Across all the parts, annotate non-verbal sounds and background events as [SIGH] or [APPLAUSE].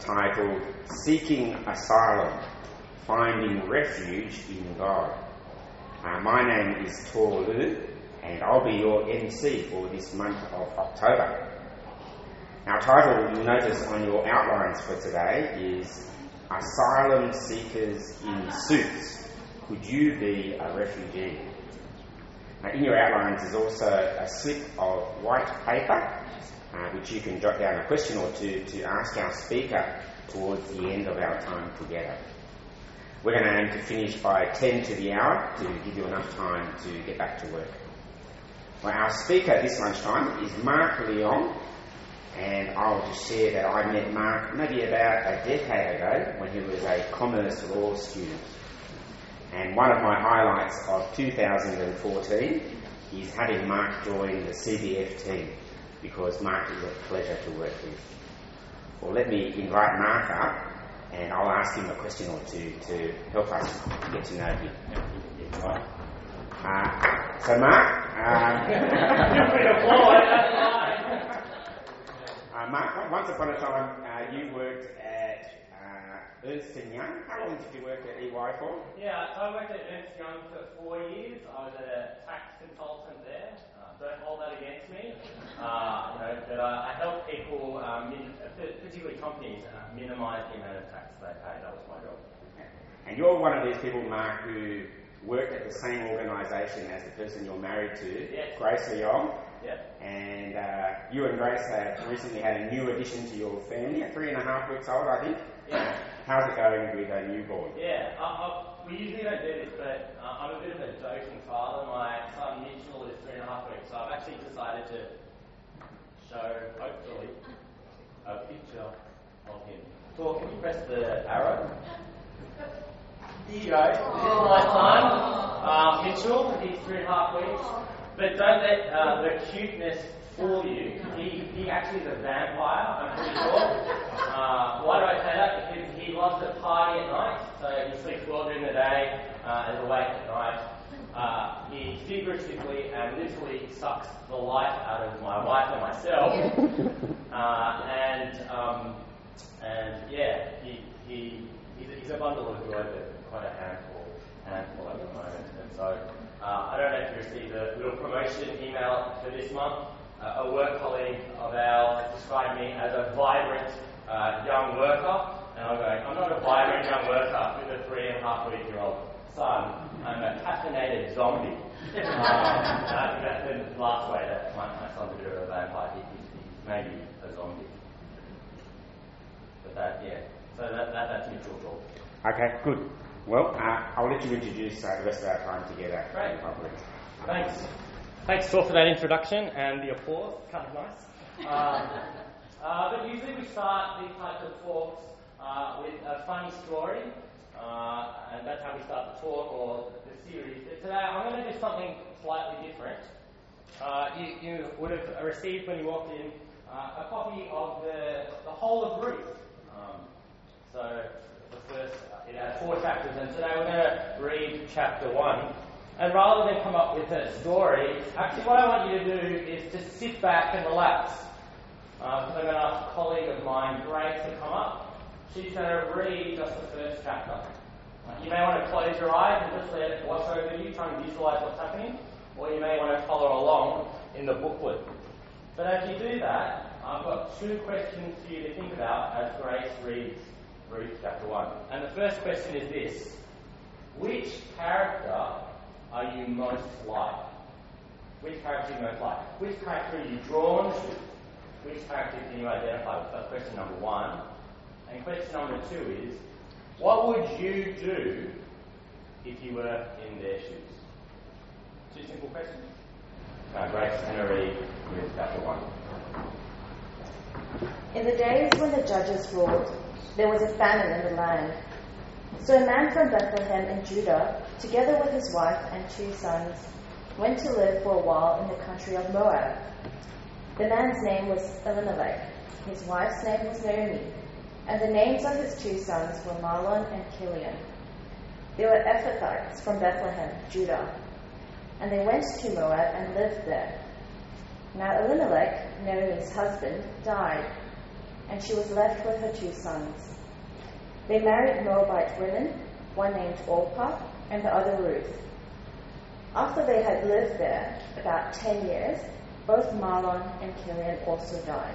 titled Seeking Asylum Finding Refuge in God. Uh, my name is Tor Lu, and I'll be your MC for this month of October. Our title, you'll notice on your outlines for today, is Asylum Seekers in Suits. Could you be a refugee? Now, in your outlines is also a slip of white paper, uh, which you can jot down a question or two to ask our speaker towards the end of our time together. We're going to aim to finish by 10 to the hour to give you enough time to get back to work. Well, our speaker this lunchtime is Mark Leong, and I'll just share that I met Mark maybe about a decade ago when he was a commerce law student. And one of my highlights of 2014 is having Mark join the CBF team because Mark is a pleasure to work with. Well, let me invite Mark up and I'll ask him a question or two to help us get to know him. Uh, so, Mark, uh, uh, Mark, once upon a time uh, you worked at uh, Ernst Young. How long did you work at EY for? Yeah, I worked at Ernst Young for four years. I was a tax consultant there. Uh, that me. Uh, you know, but I, I help people, um, min- particularly companies, uh, minimise the amount of tax they pay. That was my job. And you're one of these people, Mark, who worked at the same organisation as the person you're married to, Yes. Grace Leong. Yep. And uh, you and Grace have recently had a new addition to your family, three and a half weeks old, I think. Yeah. How's it going with a newborn? Yeah, I, I, we usually don't do this, but uh, I'm a bit of a doting father. My son Mitchell is three and a half weeks, so I've actually decided to show, hopefully, a picture of him. So, can you press the arrow? Here you go. This is my son, uh, Mitchell. He's three and a half weeks. But don't let uh, the cuteness fool you. He, he actually is a vampire, I'm pretty sure. Uh, why do I say that? Because he loves to party at night. So he sleeps well during the day uh, and awake at night. Figuratively and literally sucks the life out of my wife and myself. [LAUGHS] Uh, and um, and yeah, he, he he's, a, he's a bundle of joy, but quite a handful handful at the moment. And so uh, I don't know if you received a little promotion email for this month. Uh, a work colleague of ours described me as a vibrant uh, young worker, and I'm going, I'm not a vibrant young worker with a three and a half week year old son. I'm a caffeinated zombie. Um, [LAUGHS] uh, that's the last way that my, my son's a bit of a vampire. He, he's, he's maybe a zombie. But that, yeah. So that, that that's mutual talk. Okay, good. Well, uh, I'll let you introduce uh, the rest of our time together. Great. Properly. Thanks. Thanks, Phil, for that introduction and the applause. Kind of nice. [LAUGHS] Um, uh, but usually we start these types of talks uh, with a funny story, uh, and that's how we start the talk or the series. But today I'm going to do something slightly different. Uh, you, you would have received when you walked in uh, a copy of the, the whole of Ruth. Um, so the first, it has four chapters, and today we're going to read chapter one. And rather than come up with a story, actually what I want you to do is just sit back and relax. Because I'm going to ask a colleague of mine, Grace, to come up. She's going to read just the first chapter. Uh, you may want to close your eyes and just let it wash over you, try and visualize what's happening, or you may want to follow along in the booklet. But as you do that, I've got two questions for you to think about as Grace reads Ruth chapter 1. And the first question is this Which character are you most like? Which character are you most like? Which character are you drawn to? Which character can you identify with? That's question number one. And question number two is What would you do if you were in their shoes? Two simple questions. Uh, Grace is going to chapter 1. In the days when the judges ruled, there was a famine in the land. So a man from Bethlehem in Judah, together with his wife and two sons, went to live for a while in the country of Moab. The man's name was Elimelech, his wife's name was Naomi, and the names of his two sons were Mahlon and Chilion. They were Ephrathites from Bethlehem, Judah, and they went to Moab and lived there. Now Elimelech, Naomi's husband, died, and she was left with her two sons. They married Moabite women, one named Orpah and the other Ruth. After they had lived there about ten years, both Mahlon and Chilion also died,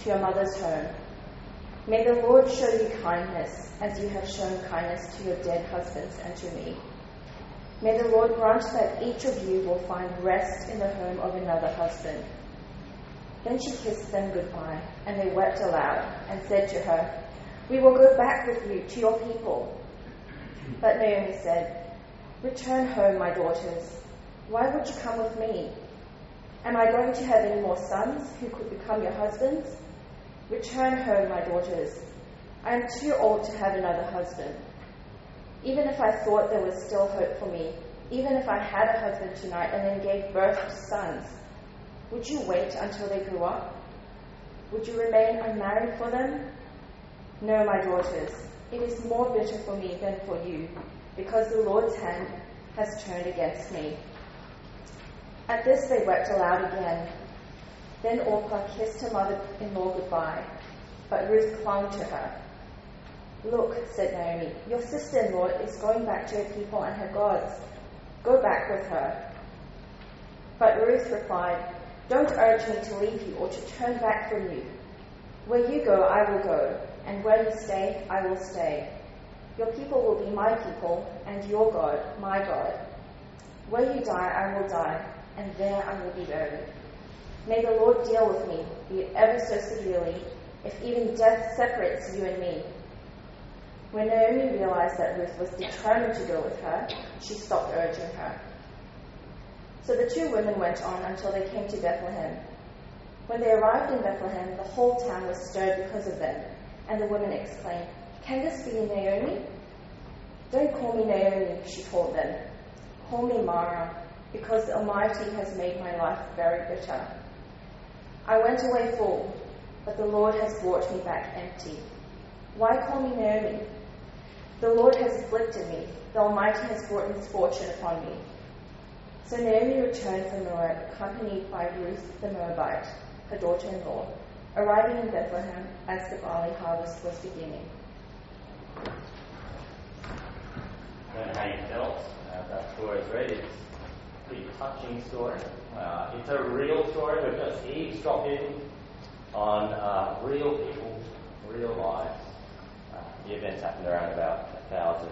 to your mother's home. May the Lord show you kindness as you have shown kindness to your dead husbands and to me. May the Lord grant that each of you will find rest in the home of another husband. Then she kissed them goodbye, and they wept aloud, and said to her, We will go back with you to your people. But Naomi said, Return home, my daughters. Why would you come with me? Am I going to have any more sons who could become your husbands? Return home, my daughters. I am too old to have another husband. Even if I thought there was still hope for me, even if I had a husband tonight and then gave birth to sons, would you wait until they grew up? Would you remain unmarried for them? No, my daughters, it is more bitter for me than for you, because the Lord's hand has turned against me. At this they wept aloud again. Then Orpah kissed her mother in law goodbye, but Ruth clung to her. Look, said Naomi, your sister in law is going back to her people and her gods. Go back with her. But Ruth replied, Don't urge me to leave you or to turn back from you. Where you go, I will go, and where you stay, I will stay. Your people will be my people, and your God, my God. Where you die, I will die, and there I will be buried. May the Lord deal with me, be it ever so severely, if even death separates you and me. When Naomi realized that Ruth was determined to go with her, she stopped urging her. So the two women went on until they came to Bethlehem. When they arrived in Bethlehem, the whole town was stirred because of them, and the women exclaimed, Can this be Naomi? Don't call me Naomi, she told them. Call me Mara, because the Almighty has made my life very bitter. I went away full, but the Lord has brought me back empty. Why call me Naomi? The Lord has afflicted me, the Almighty has brought misfortune upon me. So Naomi returned from Moab, accompanied by Ruth the Moabite, her daughter in law, arriving in Bethlehem as the barley harvest was beginning. I don't know how you felt uh, pretty touching story. Uh, it's a real story. We've just eavesdropping on uh, real people, real lives. Uh, the events happened around about 1000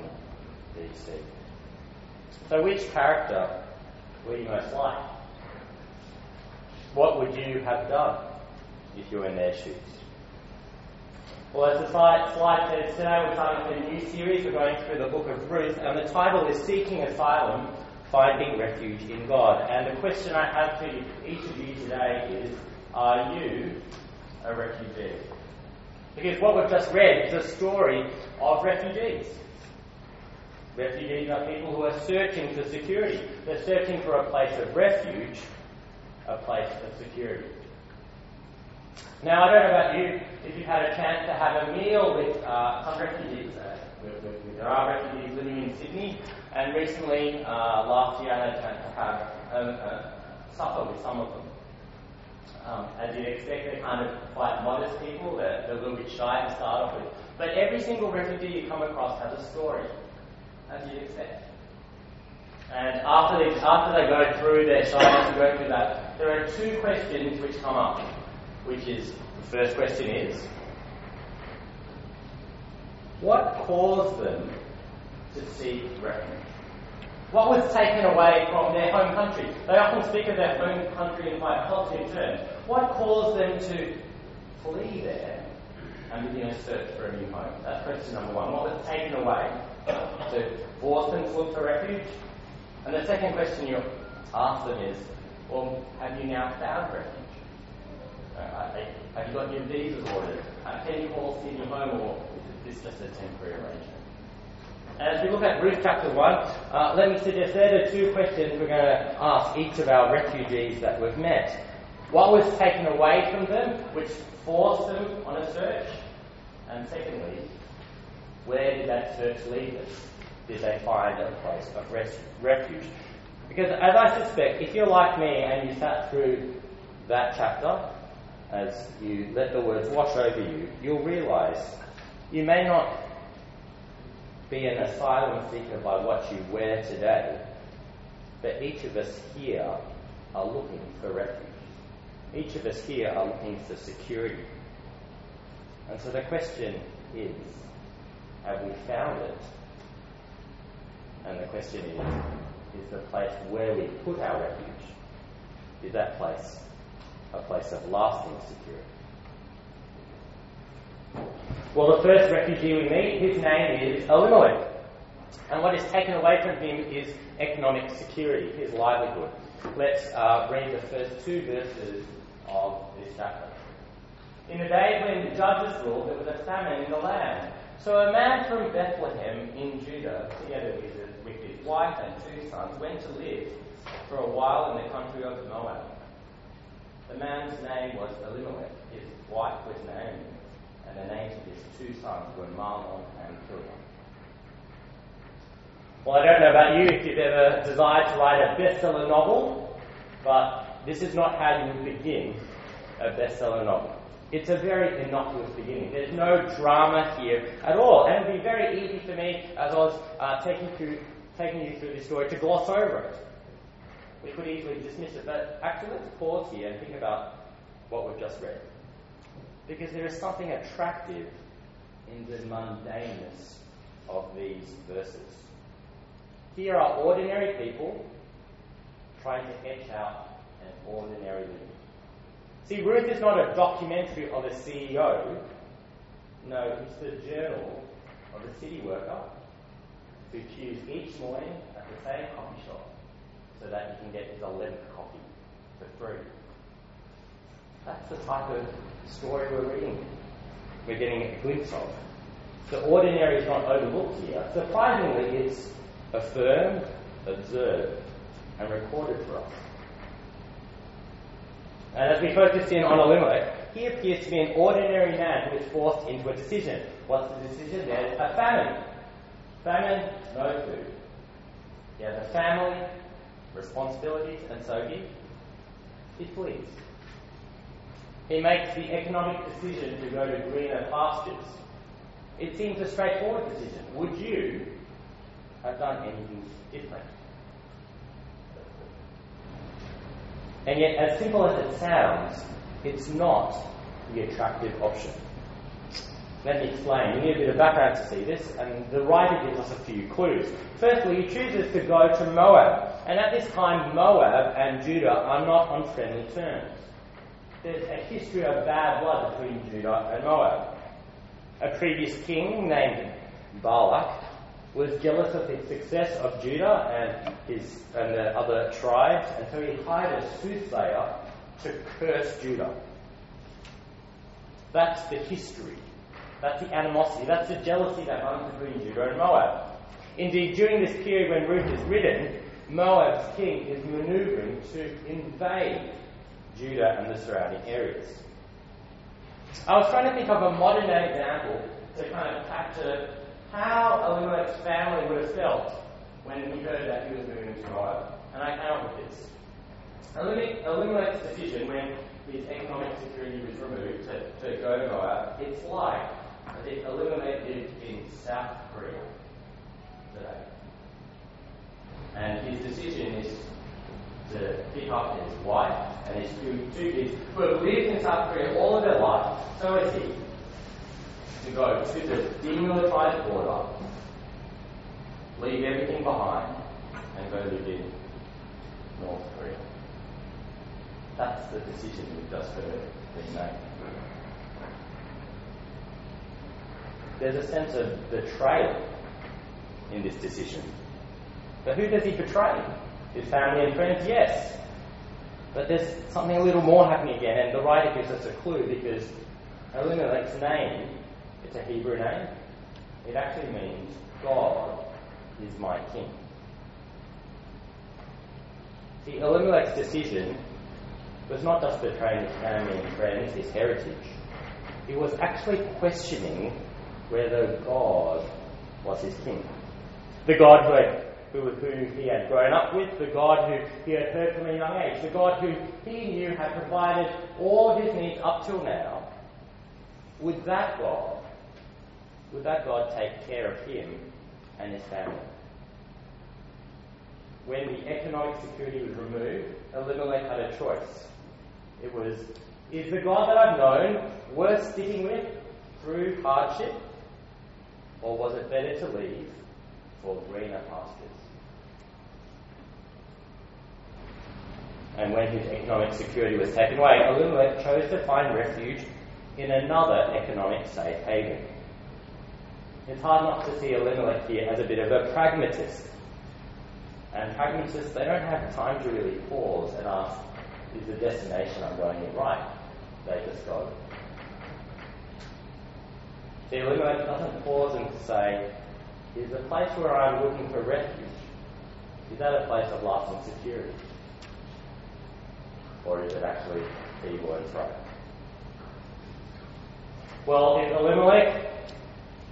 BC. So, which character were you most like? What would you have done if you were in their shoes? Well, as the slide says, today we're starting a new series. We're going through the book of Ruth, and the title is Seeking Asylum, Finding Refuge in God. And the question I have for each of you today is, are you a refugee? Because what we've just read is a story of refugees. Refugees are people who are searching for security. They're searching for a place of refuge, a place of security. Now, I don't know about you, if you've had a chance to have a meal with uh, some refugees. Uh, with, with, there are refugees living in Sydney, and recently, uh, last year, I had a chance to have a, a supper with some of them. Um, as you'd expect, they're kind of quite modest people, they're, they're a little bit shy to start off with. But every single refugee you come across has a story, as you'd expect. And after they, after they go through their shyness and go through that, there are two questions which come up which is the first question is what caused them to seek refuge? What was taken away from their home country? They often speak of their home country in quite positive terms. What caused them to flee there and begin a search for a new home? That's question number one. What was taken away to force them to look for refuge? And the second question you ask them is, well, have you now found refuge? Uh, have you got your visas ordered? Can you call see your home, or is this just a temporary arrangement? As we look at Ruth chapter 1, uh, let me suggest there are two questions we're going to ask each of our refugees that we've met. What was taken away from them, which forced them on a search? And secondly, where did that search lead them? Did they find a place of res- refuge? Because, as I suspect, if you're like me and you sat through that chapter, as you let the words wash over you, you'll realize you may not be an asylum seeker by what you wear today, but each of us here are looking for refuge. Each of us here are looking for security. And so the question is have we found it? And the question is is the place where we put our refuge, is that place a place of lasting security? Well, the first refugee we meet, his name is Elimelech. And what is taken away from him is economic security, his livelihood. Let's uh, read the first two verses of this chapter. In the day when the judges ruled, there was a famine in the land. So a man from Bethlehem in Judah, together with his wife and two sons, went to live for a while in the country of Moab. The man's name was Elimelech, his wife was Naomi and the names of his two sons were Mahlon and Chilion. Well, I don't know about you if you've ever desired to write a bestseller novel, but this is not how you would begin a bestseller novel. It's a very innocuous beginning. There's no drama here at all, and it would be very easy for me, as I was uh, taking, through, taking you through this story, to gloss over it. We could easily dismiss it, but actually, let's pause here and think about what we've just read. Because there is something attractive in the mundaneness of these verses. Here are ordinary people trying to etch out an ordinary living. See, Ruth is not a documentary of a CEO. No, it's the journal of a city worker who queues each morning at the same coffee shop so that he can get his 11th coffee for free. That's the type of story we're reading. We're getting a glimpse of. The ordinary is not overlooked here. Surprisingly, it's affirmed, observed, and recorded for us. And as we focus in on Elimelech, he appears to be an ordinary man who is forced into a decision. What's the decision? There's a famine. Famine, no food. He has a family, responsibilities, and so he, he flees. He makes the economic decision to go to greener pastures. It seems a straightforward decision. Would you have done anything different? And yet, as simple as it sounds, it's not the attractive option. Let me explain. You need a bit of background to see this, and the writer gives us a few clues. Firstly, he chooses to go to Moab, and at this time, Moab and Judah are not on friendly terms there's a history of bad blood between Judah and Moab. A previous king named Balak was jealous of the success of Judah and his and the other tribes, and so he hired a soothsayer to curse Judah. That's the history. That's the animosity. That's the jealousy that runs between Judah and Moab. Indeed, during this period when Ruth is written, Moab's king is maneuvering to invade Judah and the surrounding areas. I was trying to think of a modern day example to kind of capture how Elimelech's family would have felt when he heard that he was moving to Moab. And I came up with this. Elimelech's decision when his economic security was removed to, to go to Moab, it's like if Elimelech lived in South Korea today. And his decision is to pick up his wife and his two, two kids who have lived in South Korea all of their life. So is he. to go to the demilitarized border, leave everything behind, and go live in North Korea. That's the decision we've just heard being made. There's a sense of betrayal in this decision. But who does he betray? His family and friends? Yes. But there's something a little more happening again, and the writer gives us a clue because Elimelech's name, it's a Hebrew name. It actually means God is my king. See, Elimelech's decision was not just betraying his family and friends, his heritage. He was actually questioning whether God was his king. The God who, had, who, who he had grown up with, the God who he had heard from a young age, the God who he knew had provided all his needs up till now. Would that God, would that God take care of him and his family? When the economic security was removed, Elimelech had a choice. It was, is the God that I've known worth sticking with through hardship? Or was it better to leave for greener pastures? And when his economic security was taken away, Elimelech chose to find refuge in another economic safe haven. It's hard not to see Elimelech here as a bit of a pragmatist. And pragmatists, they don't have time to really pause and ask, is the destination I'm going in right? They just go. See, Elimelech doesn't pause and say, is the place where I'm looking for refuge, is that a place of lasting security? Or is it actually evil and trouble? Well, if Elimelech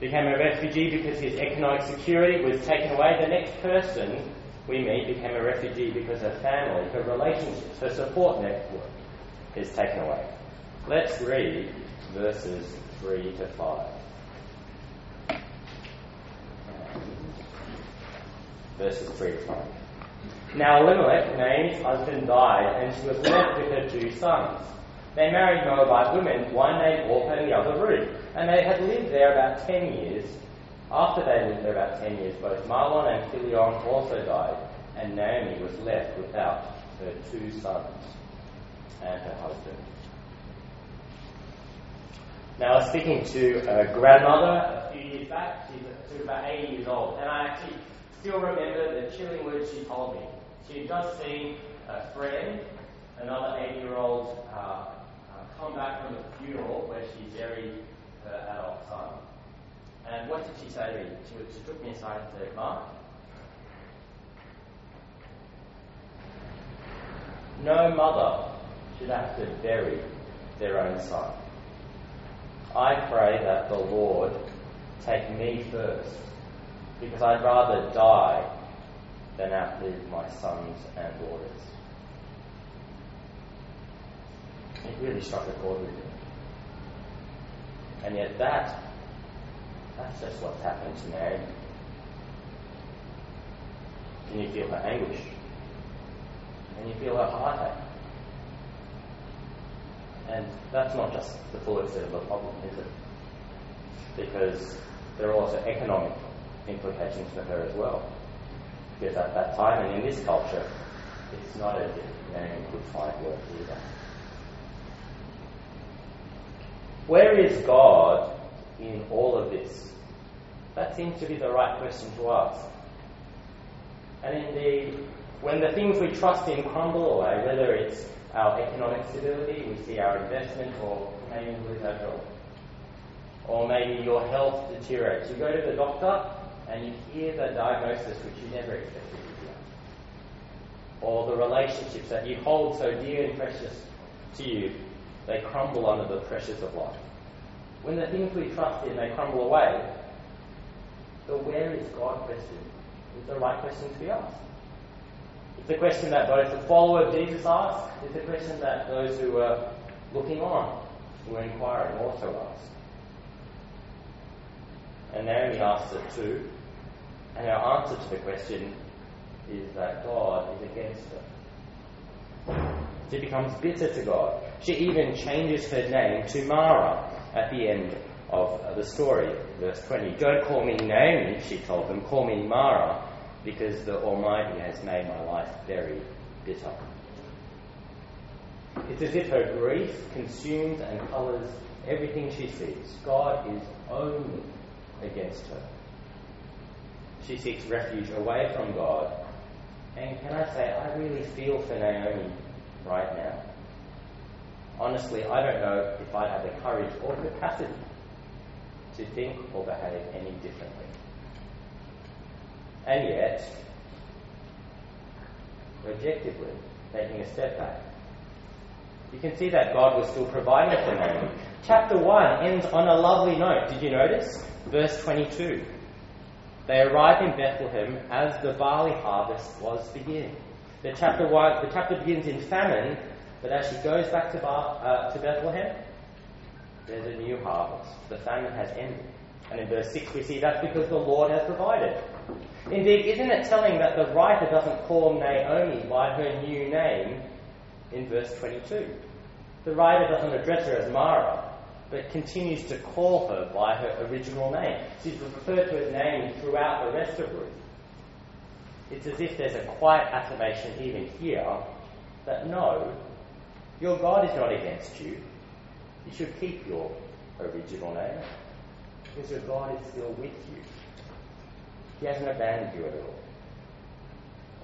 became a refugee because his economic security was taken away, the next person we meet became a refugee because her family, her relationships, her support network is taken away. Let's read verses 3 to 5. Verses 3 to 5. Now Elimelech, Naomi's husband, died, and she was left with her two sons. They married Moabite women, one named Orpah and the other Ruth, and they had lived there about ten years. After they lived there about ten years, both Mahlon and Chilion also died, and Naomi was left without her two sons and her husband. Now, I was speaking to a grandmother a few years back. She was about 80 years old, and I actually still remember the chilling words she told me. She had just seen a friend, another 80 year old, uh, uh, come back from a funeral where she buried her adult son. And what did she say to me? She, she took me aside and said, Mark, no mother should have to bury their own son. I pray that the Lord take me first, because I'd rather die than outlive my sons and daughters. It really struck a chord with me. And yet that, that's just what's happened to Naomi. Can you feel her anguish? Can you feel her heartache? And that's not just the full extent of the problem, is it? Because there are also economic implications for her as well. Because at that time and in this culture, it's not if Naomi could find work either. Where is God in all of this? That seems to be the right question to ask. And indeed, when the things we trust in crumble away, whether it's our economic stability, we see our investment, or maybe we lose our job, or maybe your health deteriorates, you go to the doctor and you hear the diagnosis which you never expected to hear, or the relationships that you hold so dear and precious to you they crumble under the pressures of life. When the things we trust in, they crumble away, the where is God question is the right question to be asked. It's a question that both the follower of Jesus asked, it's a question that those who are looking on, who are inquiring, also ask. And Naomi asks it too, and our answer to the question is that God is against her. She becomes bitter to God. She even changes her name to Mara at the end of the story. Verse 20 Don't call me Naomi, she told them, call me Mara, because the Almighty has made my life very bitter. It's as if her grief consumes and colours everything she sees. God is only against her. She seeks refuge away from God. And can I say, I really feel for Naomi right now. Honestly, I don't know if I'd have the courage or capacity to think or behave any differently. And yet, objectively, taking a step back, you can see that God was still providing for Naomi. Chapter 1 ends on a lovely note. Did you notice? Verse 22. They arrived in Bethlehem as the barley harvest was beginning. The chapter, one, the chapter begins in famine, but as she goes back to, Bar, uh, to Bethlehem, there's a new harvest. The famine has ended. And in verse 6 we see that's because the Lord has provided. Indeed, isn't it telling that the writer doesn't call Naomi by her new name in verse 22? The writer doesn't address her as Mara, but continues to call her by her original name. She's referred to as name throughout the rest of Ruth. It's as if there's a quiet affirmation even here that no, your God is not against you. You should keep your original name because your God is still with you. He hasn't abandoned you at all.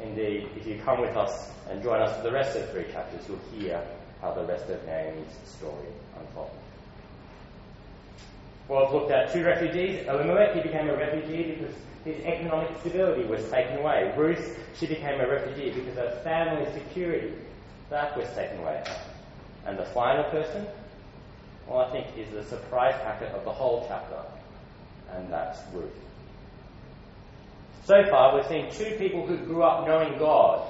Indeed, if you come with us and join us for the rest of three chapters, you'll hear how the rest of Naomi's story unfolds. Well, I've looked at two refugees. Elimelech, he became a refugee because his economic stability was taken away. Ruth, she became a refugee because her family security, that was taken away. And the final person, well, I think is the surprise packet of the whole chapter, and that's Ruth. So far, we've seen two people who grew up knowing God.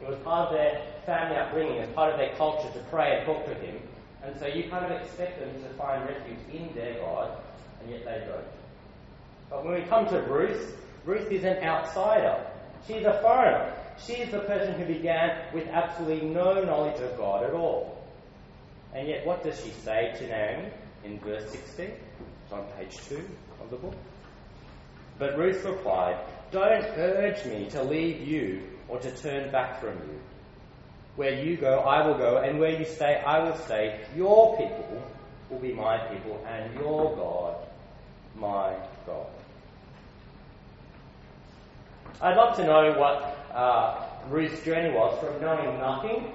It was part of their family upbringing, as part of their culture to pray and talk to Him. And so you kind of expect them to find refuge in their God, and yet they don't. But when we come to Ruth, Ruth is an outsider. She's a foreigner. She's the person who began with absolutely no knowledge of God at all. And yet, what does she say to Naomi in verse 16? It's on page 2 of the book. But Ruth replied, Don't urge me to leave you or to turn back from you. Where you go, I will go, and where you stay, I will stay. Your people will be my people, and your God, my God. I'd love to know what uh, Ruth's journey was from knowing nothing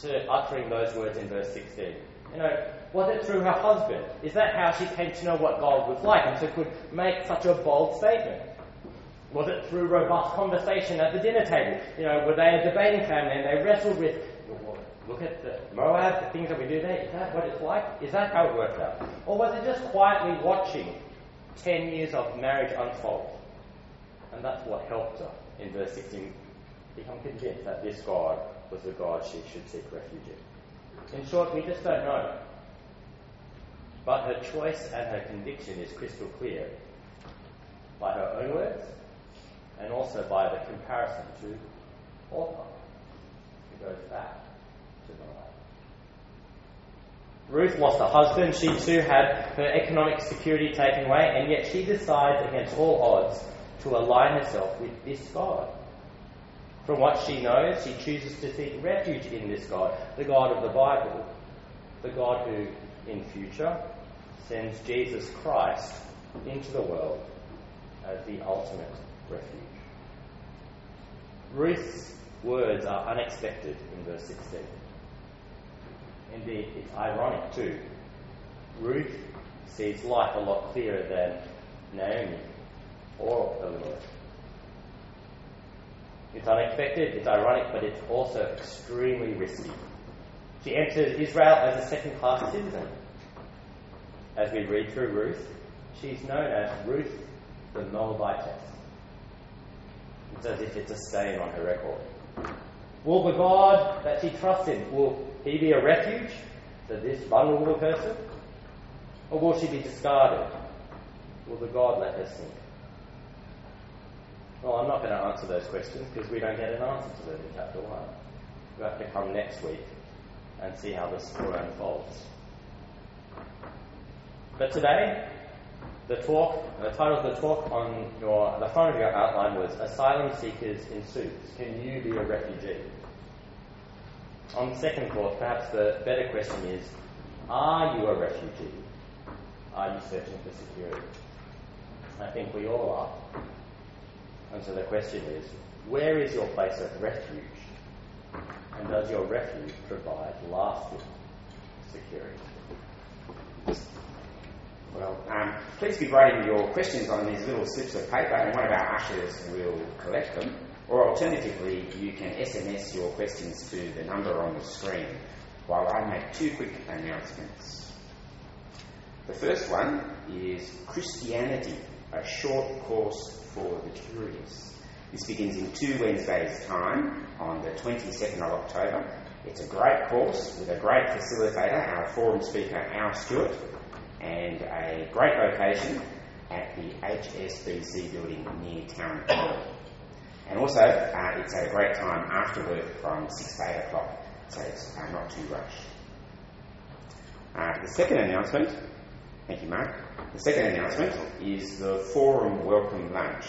to uttering those words in verse 16. You know, was it through her husband? Is that how she came to know what God was like and so could make such a bold statement? Was it through robust conversation at the dinner table? You know, were they a debating family and they wrestled with, look at the Moab, the things that we do there, is that what it's like? Is that how it worked out? Or was it just quietly watching 10 years of marriage unfold? And that's what helped her in verse 16 become convinced that this God was the God she should seek refuge in. In short, we just don't know. But her choice and her conviction is crystal clear by her own words also by the comparison to Orpah, who goes back to Moab. Ruth lost her husband. She too had her economic security taken away, and yet she decides against all odds to align herself with this God. From what she knows, she chooses to seek refuge in this God, the God of the Bible, the God who, in future, sends Jesus Christ into the world as the ultimate refuge. Ruth's words are unexpected in verse 16. Indeed, it's ironic too. Ruth sees life a lot clearer than Naomi or Elimelech. It's unexpected, it's ironic, but it's also extremely risky. She enters Israel as a second class citizen. As we read through Ruth, she's known as Ruth the Moabitess. It's as if it's a stain on her record. Will the God that she trusts in, will he be a refuge for this vulnerable person? Or will she be discarded? Will the God let her sink? Well, I'm not going to answer those questions because we don't get an answer to them in chapter 1. We have to come next week and see how this story unfolds. But today, the talk, the title of the talk on your, the front of your outline was Asylum Seekers in Suits. Can you be a refugee? On second thought, perhaps the better question is Are you a refugee? Are you searching for security? I think we all are. And so the question is Where is your place of refuge? And does your refuge provide lasting security? Well, um, please be writing your questions on these little slips of paper, and one of our ushers will collect them. Or alternatively, you can SMS your questions to the number on the screen while I make two quick announcements. The first one is Christianity, a short course for the curious. This begins in two Wednesdays' time on the 22nd of October. It's a great course with a great facilitator, our forum speaker, Al Stewart, and a great location at the HSBC building near Town Hall. And also, uh, it's a great time after work from 6 to 8 o'clock, so it's uh, not too rushed. Uh, the second announcement, thank you, Mark. The second announcement is the Forum Welcome Lunch.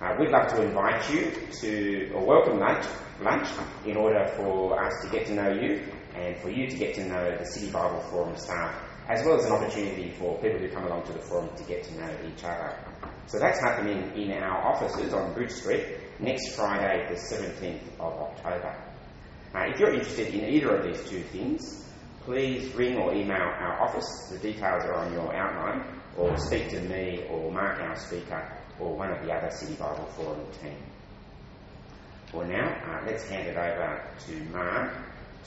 Uh, we'd love to invite you to a welcome lunch, lunch in order for us to get to know you and for you to get to know the City Bible Forum staff as well as an opportunity for people who come along to the forum to get to know each other. So that's happening in our offices on Bridge Street next Friday, the 17th of October. If you're interested in either of these two things, please ring or email our office. The details are on your outline, or speak to me or Mark, our speaker, or one of the other City Bible Forum team. Well, now uh, let's hand it over to Mark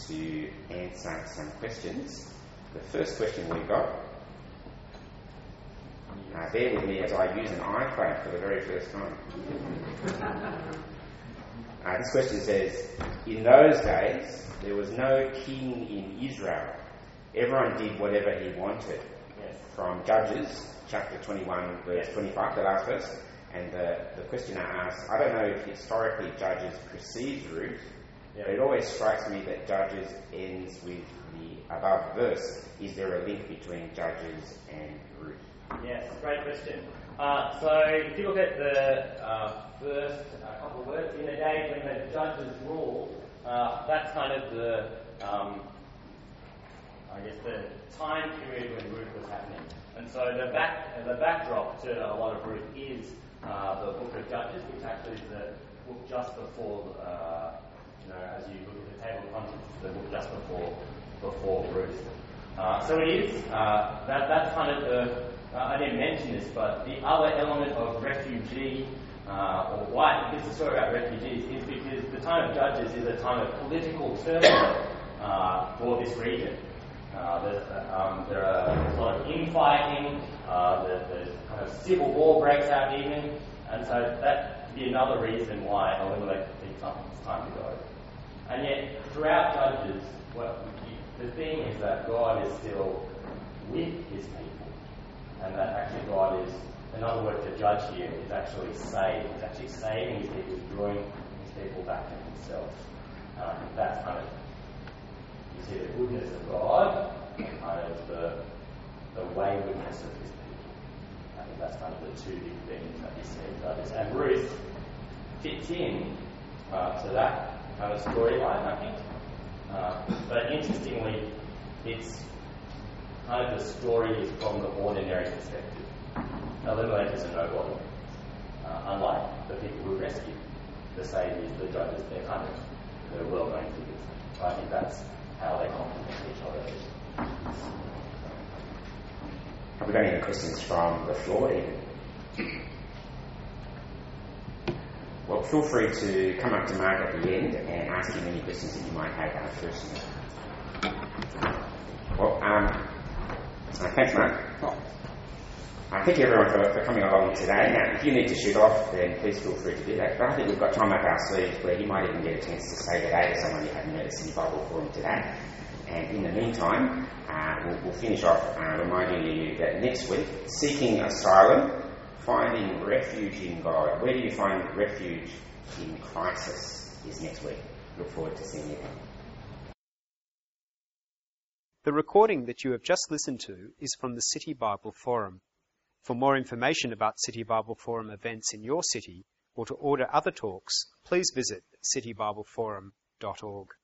to answer some questions the first question we've got. Uh, bear with me as I use an iPhone for the very first time. Uh, this question says In those days, there was no king in Israel. Everyone did whatever he wanted. Yes. From Judges chapter 21, verse Yes. 25, the last verse. And the, the questioner asks, I don't know if historically Judges precedes Ruth, Yeah. but it always strikes me that Judges ends with the above verse. Is there a link between Judges and Ruth? Yes, great question. Uh, so if you look at the uh, first uh, couple of words, in the days when the judges ruled, uh, that's kind of the, um, I guess, the time period when Ruth was happening. And so the back, the backdrop to a lot of Ruth is uh, the book of Judges, which actually is the book just before, uh, you know, as you look at the table of contents, the book just before before Ruth. Uh, so it is, uh, that, that's kind of the, uh, I didn't mention this, but the other element of refugee, uh, or why it gives a story about refugees, is because the time of Judges is a time of political turmoil uh, for this region. Um, there are a lot of infighting, uh, there, there's kind of civil war breaks out even, and so that could be another reason why Elimelech thinks it's time to go. And yet, throughout Judges, well, the thing is that God is still with his people. And that actually God is, another word for judge here, is actually save. He's actually saving his people, drawing his people back to himself. Think that's kind of, you see the goodness of God and kind of the, the waywardness of his people. I think that's kind of the two big things that you see in Judges. And Ruth fits in uh, to that kind of storyline, I think. Uh, but interestingly, it's kind of the story is from the ordinary perspective. Elimelech is a nobody, uh, unlike the people who rescued the saviors, the judges. They're kind of they're well-known figures. I think that's how they complement each other. Have we got any questions from the floor even? Well, feel free to come up to Mark at the end and ask him any questions that you might have personally. Well, um, uh, thanks, Mark. Uh, thank you everyone for, for coming along today. Now, if you need to shoot off, then please feel free to do that. But I think we've got time up our sleeves where you might even get a chance to say good day to someone you haven't met at City Bible Forum today. And in the meantime, uh, we'll, we'll finish off uh, reminding you that next week, seeking asylum, finding refuge in God. Where do you find refuge in crisis? Is next week. Look forward to seeing you then. The recording that you have just listened to is from the City Bible Forum. For more information about City Bible Forum events in your city or to order other talks, please visit citybibleforum.org.